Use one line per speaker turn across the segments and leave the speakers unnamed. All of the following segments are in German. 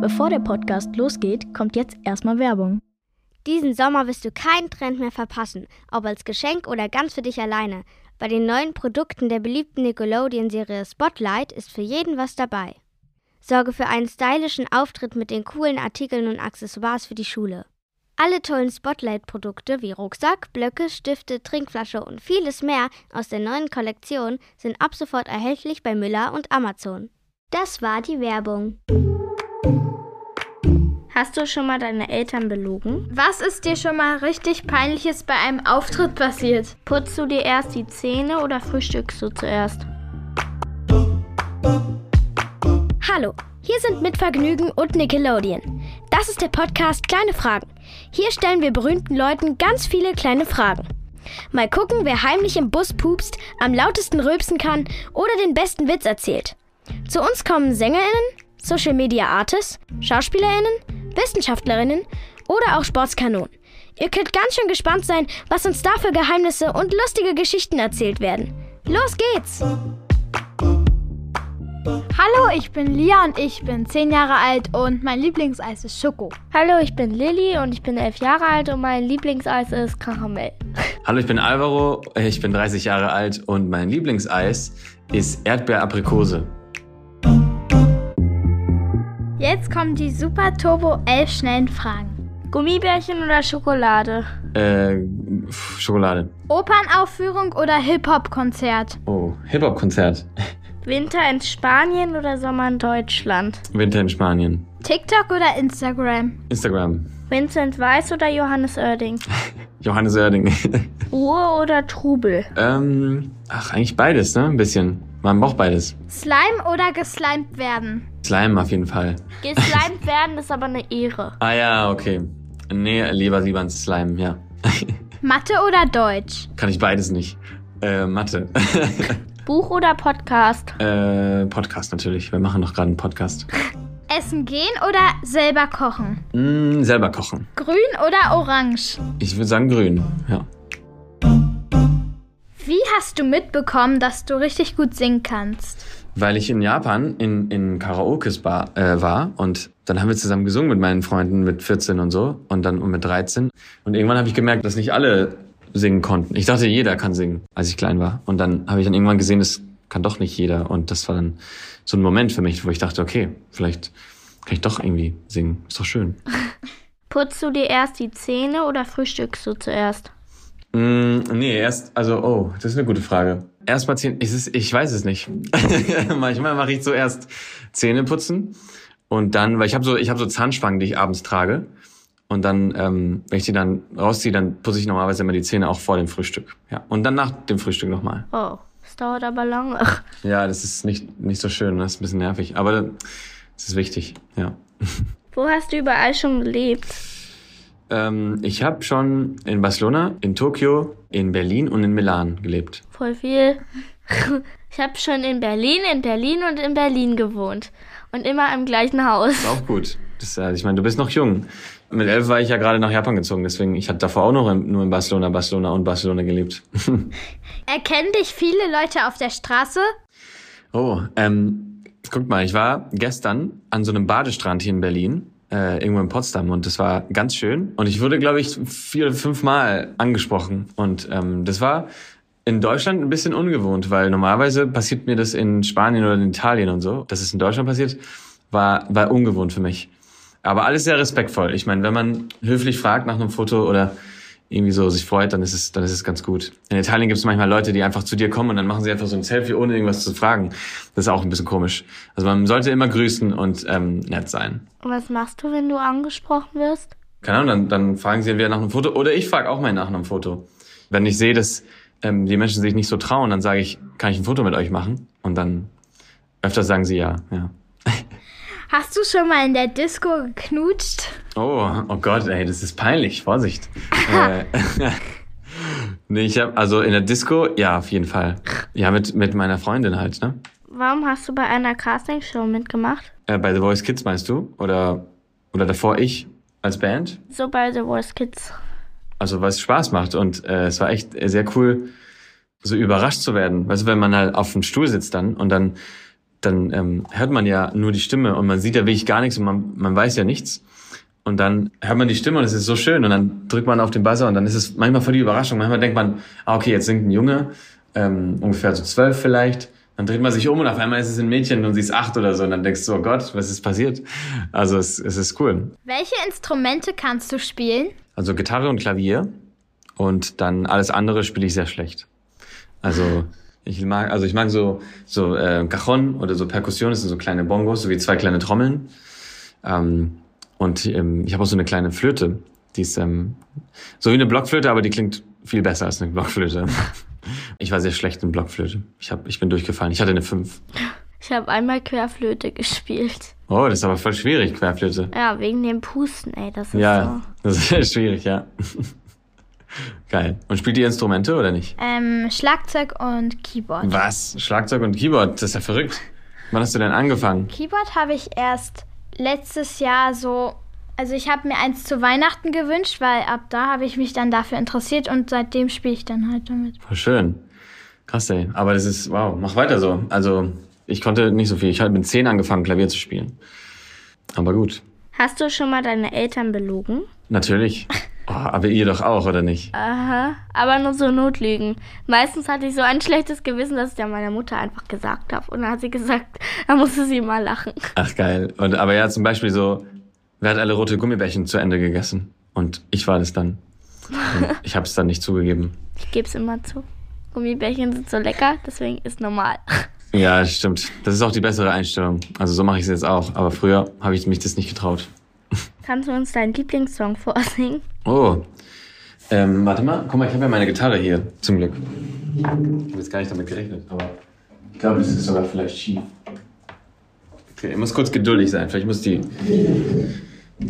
Bevor der Podcast losgeht, kommt jetzt erstmal Werbung.
Diesen Sommer wirst du keinen Trend mehr verpassen, ob als Geschenk oder ganz für dich alleine. Bei den neuen Produkten der beliebten Nickelodeon-Serie Spotlight ist für jeden was dabei. Sorge für einen stylischen Auftritt mit den coolen Artikeln und Accessoires für die Schule. Alle tollen Spotlight-Produkte wie Rucksack, Blöcke, Stifte, Trinkflasche und vieles mehr aus der neuen Kollektion sind ab sofort erhältlich bei Müller und Amazon. Das war die Werbung.
Hast du schon mal deine Eltern belogen?
Was ist dir schon mal richtig peinliches bei einem Auftritt passiert?
Putzt du dir erst die Zähne oder frühstückst du zuerst?
Hallo, hier sind mit Vergnügen und Nickelodeon. Das ist der Podcast Kleine Fragen. Hier stellen wir berühmten Leuten ganz viele kleine Fragen. Mal gucken, wer heimlich im Bus pupst, am lautesten rülpsen kann oder den besten Witz erzählt. Zu uns kommen SängerInnen, Social Media Artists, SchauspielerInnen, Wissenschaftlerinnen oder auch Sportskanonen. Ihr könnt ganz schön gespannt sein, was uns da für Geheimnisse und lustige Geschichten erzählt werden. Los geht's!
Hallo, ich bin Lia und ich bin 10 Jahre alt und mein Lieblingseis ist Schoko.
Hallo, ich bin Lilly und ich bin 11 Jahre alt und mein Lieblingseis ist Karamell.
Hallo, ich bin Alvaro, ich bin 30 Jahre alt und mein Lieblingseis ist Erdbeer-Aprikose.
Jetzt kommen die Super Turbo 11 schnellen Fragen.
Gummibärchen oder Schokolade?
Äh, Schokolade.
Opernaufführung oder Hip-Hop-Konzert?
Oh, Hip-Hop-Konzert.
Winter in Spanien oder Sommer in Deutschland?
Winter in Spanien.
TikTok oder Instagram?
Instagram.
Vincent Weiss oder Johannes Oerding?
Johannes Oerding.
Ruhe oder Trubel?
ähm, ach, eigentlich beides, ne? Ein bisschen. Man braucht beides.
Slime oder geslimed werden?
Slime auf jeden Fall.
Geslimed werden ist aber eine Ehre.
Ah ja, okay. Nee, lieber lieber ein Slime, ja.
Mathe oder Deutsch?
Kann ich beides nicht. Äh, Mathe.
Buch oder Podcast?
äh, Podcast natürlich. Wir machen doch gerade einen Podcast.
Essen gehen oder selber kochen?
Mm, selber kochen.
Grün oder orange?
Ich würde sagen grün, ja.
Hast du mitbekommen, dass du richtig gut singen kannst?
Weil ich in Japan in, in Karaokes bar, äh, war und dann haben wir zusammen gesungen mit meinen Freunden mit 14 und so und dann mit 13. Und irgendwann habe ich gemerkt, dass nicht alle singen konnten. Ich dachte, jeder kann singen, als ich klein war. Und dann habe ich dann irgendwann gesehen, das kann doch nicht jeder. Und das war dann so ein Moment für mich, wo ich dachte, okay, vielleicht kann ich doch irgendwie singen. Ist doch schön.
Putzt du dir erst die Zähne oder frühstückst du zuerst?
Mm, nee, erst, also, oh, das ist eine gute Frage. Erstmal Zähne, ich, ich weiß es nicht. Manchmal mache ich zuerst Zähne putzen und dann, weil ich habe so, ich habe so Zahnspangen, die ich abends trage. Und dann, ähm, wenn ich die dann rausziehe, dann putze ich normalerweise immer die Zähne auch vor dem Frühstück. Ja. Und dann nach dem Frühstück nochmal.
Oh, das dauert aber lange.
Ja, das ist nicht, nicht so schön, das ist ein bisschen nervig. Aber das ist wichtig, ja.
Wo hast du überall schon gelebt?
Ähm, ich habe schon in Barcelona, in Tokio, in Berlin und in Milan gelebt.
Voll viel. Ich habe schon in Berlin, in Berlin und in Berlin gewohnt. Und immer im gleichen Haus.
Ist auch gut. Das, äh, ich meine, du bist noch jung. Mit elf war ich ja gerade nach Japan gezogen, deswegen ich hatte davor auch noch in, nur in Barcelona, Barcelona und Barcelona gelebt.
Erkennen dich viele Leute auf der Straße?
oh, ähm, guck mal, ich war gestern an so einem Badestrand hier in Berlin, äh, irgendwo in Potsdam und das war ganz schön. Und ich wurde, glaube ich, vier oder fünf Mal angesprochen. Und ähm, das war in Deutschland ein bisschen ungewohnt, weil normalerweise passiert mir das in Spanien oder in Italien und so. Dass es in Deutschland passiert, war, war ungewohnt für mich. Aber alles sehr respektvoll. Ich meine, wenn man höflich fragt nach einem Foto oder irgendwie so sich freut, dann ist es, dann ist es ganz gut. In Italien gibt es manchmal Leute, die einfach zu dir kommen und dann machen sie einfach so ein Selfie, ohne irgendwas zu fragen. Das ist auch ein bisschen komisch. Also man sollte immer grüßen und ähm, nett sein.
Und was machst du, wenn du angesprochen wirst?
Keine Ahnung, dann, dann fragen sie entweder nach einem Foto oder ich frage auch mal nach einem Foto. Wenn ich sehe, dass ähm, die Menschen sich nicht so trauen, dann sage ich, kann ich ein Foto mit euch machen? Und dann öfter sagen sie ja, ja.
Hast du schon mal in der Disco geknutscht?
Oh, oh Gott, ey, das ist peinlich. Vorsicht. äh, nee, ich habe also in der Disco, ja, auf jeden Fall. Ja, mit mit meiner Freundin halt, ne?
Warum hast du bei einer Castingshow mitgemacht?
Äh, bei The Voice Kids meinst du? Oder oder davor ich als Band?
So bei The Voice Kids.
Also weil es Spaß macht und äh, es war echt sehr cool, so überrascht zu werden. Weißt du, wenn man halt auf dem Stuhl sitzt dann und dann dann ähm, hört man ja nur die Stimme und man sieht ja wirklich gar nichts und man, man weiß ja nichts. Und dann hört man die Stimme und es ist so schön und dann drückt man auf den Buzzer und dann ist es manchmal voll die Überraschung. Manchmal denkt man, ah, okay, jetzt singt ein Junge, ähm, ungefähr so zwölf vielleicht. Dann dreht man sich um und auf einmal ist es ein Mädchen und sie ist acht oder so und dann denkst du, oh Gott, was ist passiert? Also es, es ist cool.
Welche Instrumente kannst du spielen?
Also Gitarre und Klavier und dann alles andere spiele ich sehr schlecht. Also ich mag, also ich mag so so äh, Cajon oder so Perkussion, das sind so kleine Bongos, so wie zwei kleine Trommeln. Ähm, und ähm, ich habe auch so eine kleine Flöte, die ist ähm, so wie eine Blockflöte, aber die klingt viel besser als eine Blockflöte. Ich war sehr schlecht in Blockflöte. Ich hab, ich bin durchgefallen. Ich hatte eine 5.
Ich habe einmal Querflöte gespielt.
Oh, das ist aber voll schwierig, Querflöte.
Ja, wegen dem Pusten, ey, das ist
Ja,
so.
das ist schwierig, ja. Geil. Und spielt ihr Instrumente oder nicht?
Ähm, Schlagzeug und Keyboard.
Was? Schlagzeug und Keyboard? Das ist ja verrückt. Wann hast du denn angefangen?
Keyboard habe ich erst letztes Jahr so. Also ich habe mir eins zu Weihnachten gewünscht, weil ab da habe ich mich dann dafür interessiert und seitdem spiele ich dann halt damit.
Voll schön. Krass, ey. Aber das ist, wow, mach weiter so. Also, ich konnte nicht so viel. Ich habe mit 10 angefangen, Klavier zu spielen. Aber gut.
Hast du schon mal deine Eltern belogen?
Natürlich. Oh, aber ihr doch auch, oder nicht?
Aha, aber nur so Notlügen. Meistens hatte ich so ein schlechtes Gewissen, dass ich ja meiner Mutter einfach gesagt habe. Und dann hat sie gesagt, da musste sie mal lachen.
Ach, geil. Und, aber ja, zum Beispiel so, wer hat alle rote Gummibärchen zu Ende gegessen? Und ich war das dann. Und ich habe es dann nicht zugegeben.
Ich geb's immer zu. Gummibärchen sind so lecker, deswegen ist normal.
Ja, stimmt. Das ist auch die bessere Einstellung. Also so mache ich es jetzt auch. Aber früher habe ich mich das nicht getraut.
Kannst du uns deinen Lieblingssong vorsingen?
Oh. Ähm, warte mal, guck mal, ich habe ja meine Gitarre hier, zum Glück. Ich habe jetzt gar nicht damit gerechnet, aber ich glaube, das ist sogar vielleicht schief. Okay, ich muss kurz geduldig sein. Vielleicht muss die,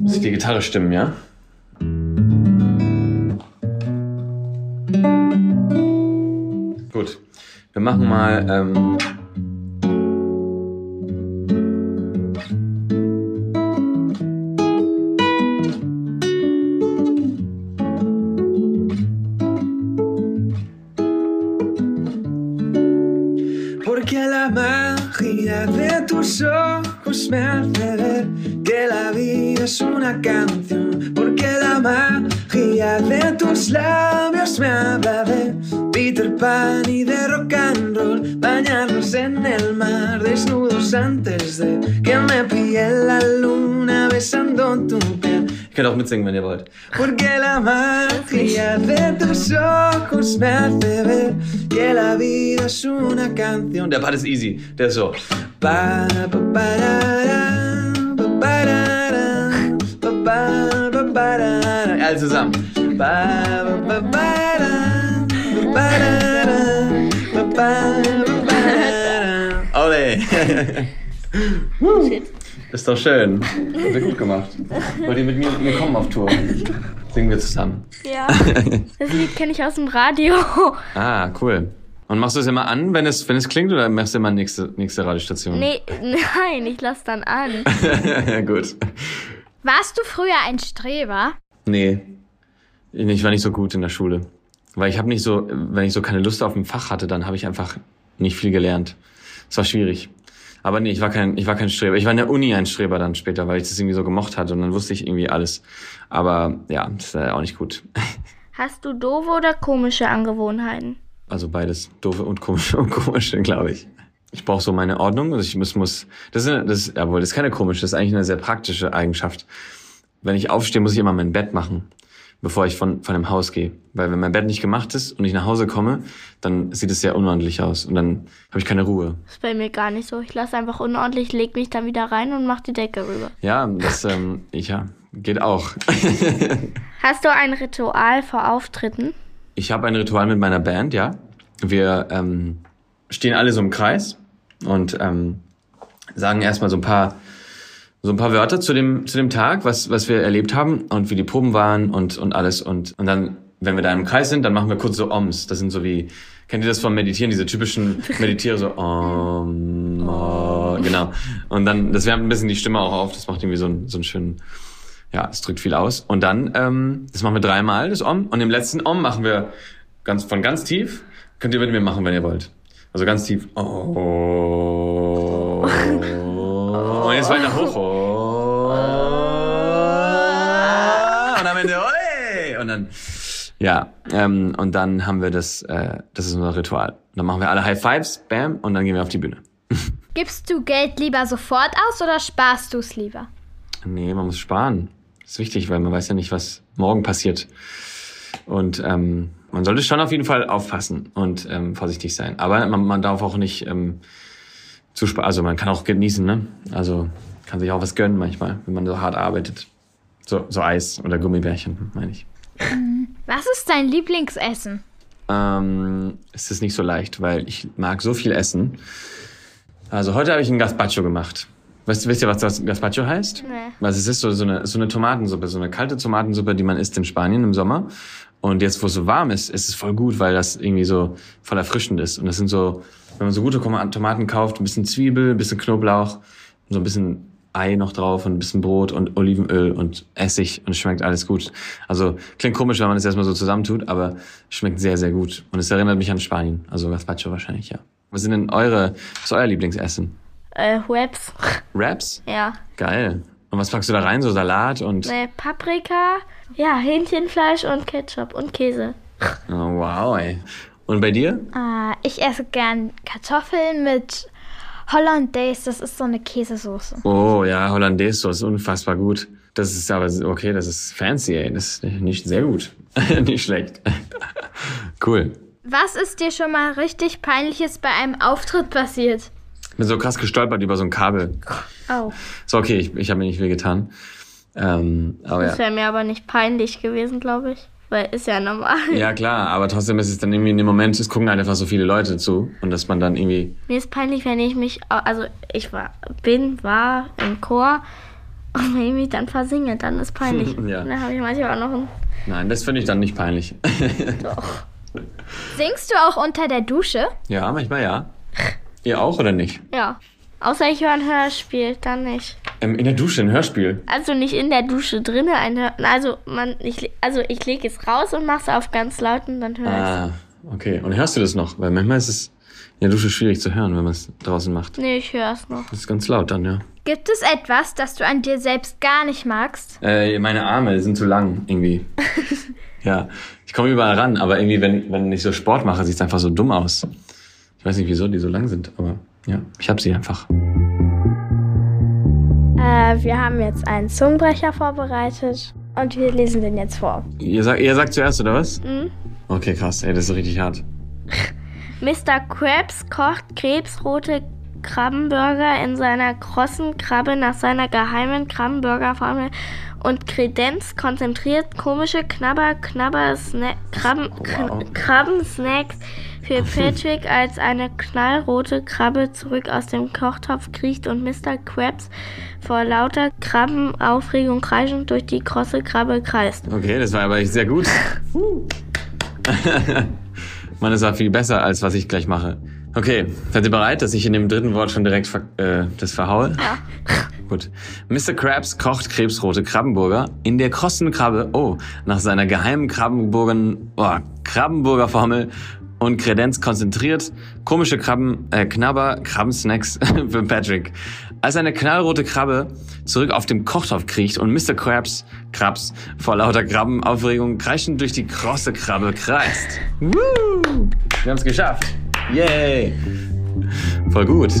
muss die Gitarre stimmen, ja? Gut. Wir machen mal. Ähm,
es una canción. Porque la magia de tus labios me habla de Peter Pan y de rock and roll. Bañarnos en el mar desnudos antes de que me pille la luna besando tu piel.
ich könnt auch wenn ihr wollt.
Porque la magia de tus ojos me hace ver que la vida es una canción.
Der Part ist easy. Der ist so.
Pa, pa, parara, parara.
Ole!
Shit.
Ist doch schön. Habt ihr gut gemacht. Wollt ihr mit mir, mir kommen auf Tour? Singen wir zusammen.
Ja. Das Lied kenne ich aus dem Radio.
Ah, cool. Und machst du es immer an, wenn es, wenn es klingt, oder machst du immer nächste, nächste Radiostation?
Nee, nein, ich lass dann an.
gut.
Warst du früher ein Streber?
Nee. Ich war nicht so gut in der Schule. Weil ich habe nicht so, wenn ich so keine Lust auf ein Fach hatte, dann habe ich einfach nicht viel gelernt. Es war schwierig. Aber nee, ich war kein, ich war kein Streber. Ich war in der Uni ein Streber dann später, weil ich das irgendwie so gemocht hatte und dann wusste ich irgendwie alles. Aber ja, das war auch nicht gut.
Hast du doofe oder komische Angewohnheiten?
Also beides, doofe und komische und komische, glaube ich. Ich brauche so meine Ordnung. Also ich muss, muss das ist, eine, das ist, jawohl, das ist keine komische, das ist eigentlich eine sehr praktische Eigenschaft. Wenn ich aufstehe, muss ich immer mein Bett machen, bevor ich von, von dem Haus gehe. Weil wenn mein Bett nicht gemacht ist und ich nach Hause komme, dann sieht es sehr unordentlich aus und dann habe ich keine Ruhe.
Das ist bei mir gar nicht so. Ich lasse einfach unordentlich, leg mich dann wieder rein und mach die Decke rüber.
Ja, das, ähm, ich, ja, geht auch.
Hast du ein Ritual vor Auftritten?
Ich habe ein Ritual mit meiner Band, ja. Wir ähm, stehen alle so im Kreis und ähm, sagen erstmal so ein paar so ein paar Wörter zu dem zu dem Tag, was was wir erlebt haben und wie die Proben waren und und alles und und dann wenn wir da im Kreis sind, dann machen wir kurz so Oms. Das sind so wie kennt ihr das vom Meditieren, diese typischen Meditiere so Om, oh, genau. Und dann das wärmt ein bisschen die Stimme auch auf, das macht irgendwie so einen so einen schönen ja, es drückt viel aus. Und dann, ähm, das machen wir dreimal, das Om. Und im letzten Om machen wir ganz von ganz tief. Könnt ihr mit mir machen, wenn ihr wollt. Also ganz tief. Oh. Und jetzt weiter hoch. Oh. Und am Ende, oi! Und dann, ja, ähm, und dann haben wir das, äh, das ist unser Ritual. Dann machen wir alle High Fives, bam, und dann gehen wir auf die Bühne.
Gibst du Geld lieber sofort aus oder sparst du es lieber?
Nee, man muss sparen. Das ist wichtig, weil man weiß ja nicht, was morgen passiert. Und ähm, man sollte schon auf jeden Fall aufpassen und ähm, vorsichtig sein. Aber man, man darf auch nicht ähm, zu sparen. Also man kann auch genießen, ne? Also kann sich auch was gönnen manchmal, wenn man so hart arbeitet. So, so Eis oder Gummibärchen, meine ich.
Was ist dein Lieblingsessen?
Ähm, es ist nicht so leicht, weil ich mag so viel essen. Also heute habe ich ein Gazpacho gemacht. Weißt, wisst ihr, was das Gazpacho heißt?
Nee.
Also es ist so, so, eine, so eine Tomatensuppe, so eine kalte Tomatensuppe, die man isst in Spanien im Sommer. Und jetzt, wo es so warm ist, ist es voll gut, weil das irgendwie so voll erfrischend ist. Und das sind so, wenn man so gute Toma- Tomaten kauft, ein bisschen Zwiebel, ein bisschen Knoblauch, so ein bisschen Ei noch drauf und ein bisschen Brot und Olivenöl und Essig und es schmeckt alles gut. Also klingt komisch, wenn man das erstmal so zusammentut, aber schmeckt sehr, sehr gut. Und es erinnert mich an Spanien. Also Gazpacho wahrscheinlich, ja. Was sind denn eure, was ist euer Lieblingsessen?
Äh, Webs.
Wraps?
Ja.
Geil. Und was packst du da rein? So Salat und...
Nee, Paprika, ja, Hähnchenfleisch und Ketchup und Käse.
Oh, wow, ey. Und bei dir?
Äh, ich esse gern Kartoffeln mit Hollandaise. Das ist so eine Käsesoße.
Oh ja, Hollandaise, das ist unfassbar gut. Das ist aber okay, das ist fancy, ey. Das ist nicht sehr gut. nicht schlecht. cool.
Was ist dir schon mal richtig Peinliches bei einem Auftritt passiert?
Bin so krass gestolpert über so ein Kabel.
Au.
So, okay, ich, ich habe mir nicht viel getan. Ähm, aber
Das
ja.
wäre mir aber nicht peinlich gewesen, glaube ich. Weil ist ja normal.
Ja, klar, aber trotzdem ist es dann irgendwie in dem Moment, es gucken halt einfach so viele Leute zu und dass man dann irgendwie.
Mir ist peinlich, wenn ich mich, also ich war, bin, war im Chor und wenn ich mich dann versinge, dann ist peinlich.
Ja.
Dann habe ich manchmal auch noch ein,
Nein, das finde ich dann nicht peinlich.
doch.
Singst du auch unter der Dusche?
ja, manchmal ja. Ihr auch oder nicht?
Ja. Außer ich höre ein Hörspiel, dann nicht.
Ähm, in der Dusche ein Hörspiel.
Also nicht in der Dusche drinnen ein Hör Also man, ich, also ich lege es raus und mache es auf ganz laut und dann höre ich
Ah, okay. Und hörst du das noch? Weil manchmal ist es in der Dusche schwierig zu hören, wenn man es draußen macht.
Nee, ich höre es noch.
Das ist ganz laut dann, ja.
Gibt es etwas, das du an dir selbst gar nicht magst?
Äh, meine Arme sind zu lang, irgendwie. ja, ich komme überall ran, aber irgendwie, wenn, wenn ich so Sport mache, sieht es einfach so dumm aus. Ich weiß nicht, wieso die so lang sind, aber ja, ich habe sie einfach.
Äh, wir haben jetzt einen Zungenbrecher vorbereitet und wir lesen den jetzt vor.
Ihr, sagt, ihr sagt zuerst, oder was?
Mhm.
Okay, krass, ey, das ist richtig hart.
Mr. Krabs kocht krebsrote Krabbenburger in seiner krossen Krabbe nach seiner geheimen Krabbenburgerformel und Kredenz konzentriert komische Knabber, Knabber, Sna Krabben,
Wow.
Krabbensnacks für Patrick, als eine knallrote Krabbe zurück aus dem Kochtopf kriecht und Mr. Krabs vor lauter Krabbenaufregung kreischend durch die krosse Krabbe kreist.
Okay, das war aber echt sehr gut. Mann, das war viel besser, als was ich gleich mache. Okay, seid ihr bereit, dass ich in dem dritten Wort schon direkt ver äh, das verhaue?
Ja.
Gut. Mr. Krabs kocht krebsrote Krabbenburger in der krossen Krabbe, oh, nach seiner geheimen Krabbenburgen, oh, Krabbenburger-Formel und Kredenz konzentriert, komische Krabben, äh, Knabber, Krabbensnacks für Patrick. Als eine knallrote Krabbe zurück auf dem Kochtopf kriecht und Mr. Krabs, Krabs vor lauter Krabbenaufregung kreischend durch die krosse Krabbe kreist. Woo! Wir haben es geschafft. Yay! Voll gut.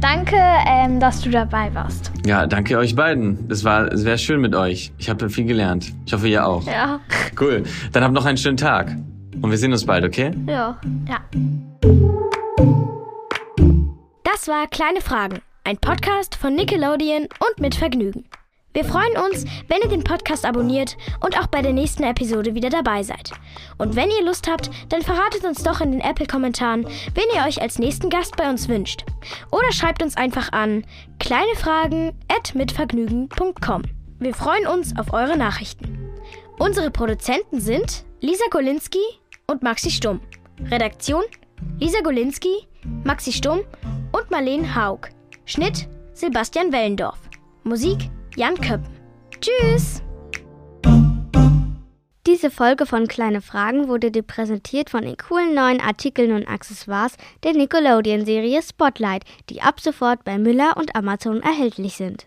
Danke, ähm, dass du dabei warst.
Ja, danke euch beiden. Es war sehr schön mit euch. Ich habe viel gelernt. Ich hoffe, ihr auch.
Ja,
Cool. Dann habt noch einen schönen Tag. Und wir sehen uns bald, okay?
ja.
Ja.
Das war Kleine Fragen, ein Podcast von Nickelodeon und mit Vergnügen. Wir freuen uns, wenn ihr den Podcast abonniert und auch bei der nächsten Episode wieder dabei seid. Und wenn ihr Lust habt, dann verratet uns doch in den Apple-Kommentaren, wen ihr euch als nächsten Gast bei uns wünscht. Oder schreibt uns einfach an kleinefragen@mitvergnügen.com. Wir freuen uns auf eure Nachrichten. Unsere Produzenten sind Lisa Golinski und Maxi Stumm. Redaktion Lisa Golinski, Maxi Stumm und Marlene Haug. Schnitt Sebastian Wellendorf. Musik Jan Köppen. Tschüss!
Diese Folge von Kleine Fragen wurde dir präsentiert von den coolen neuen Artikeln und Accessoires der Nickelodeon-Serie Spotlight, die ab sofort bei Müller und Amazon erhältlich sind.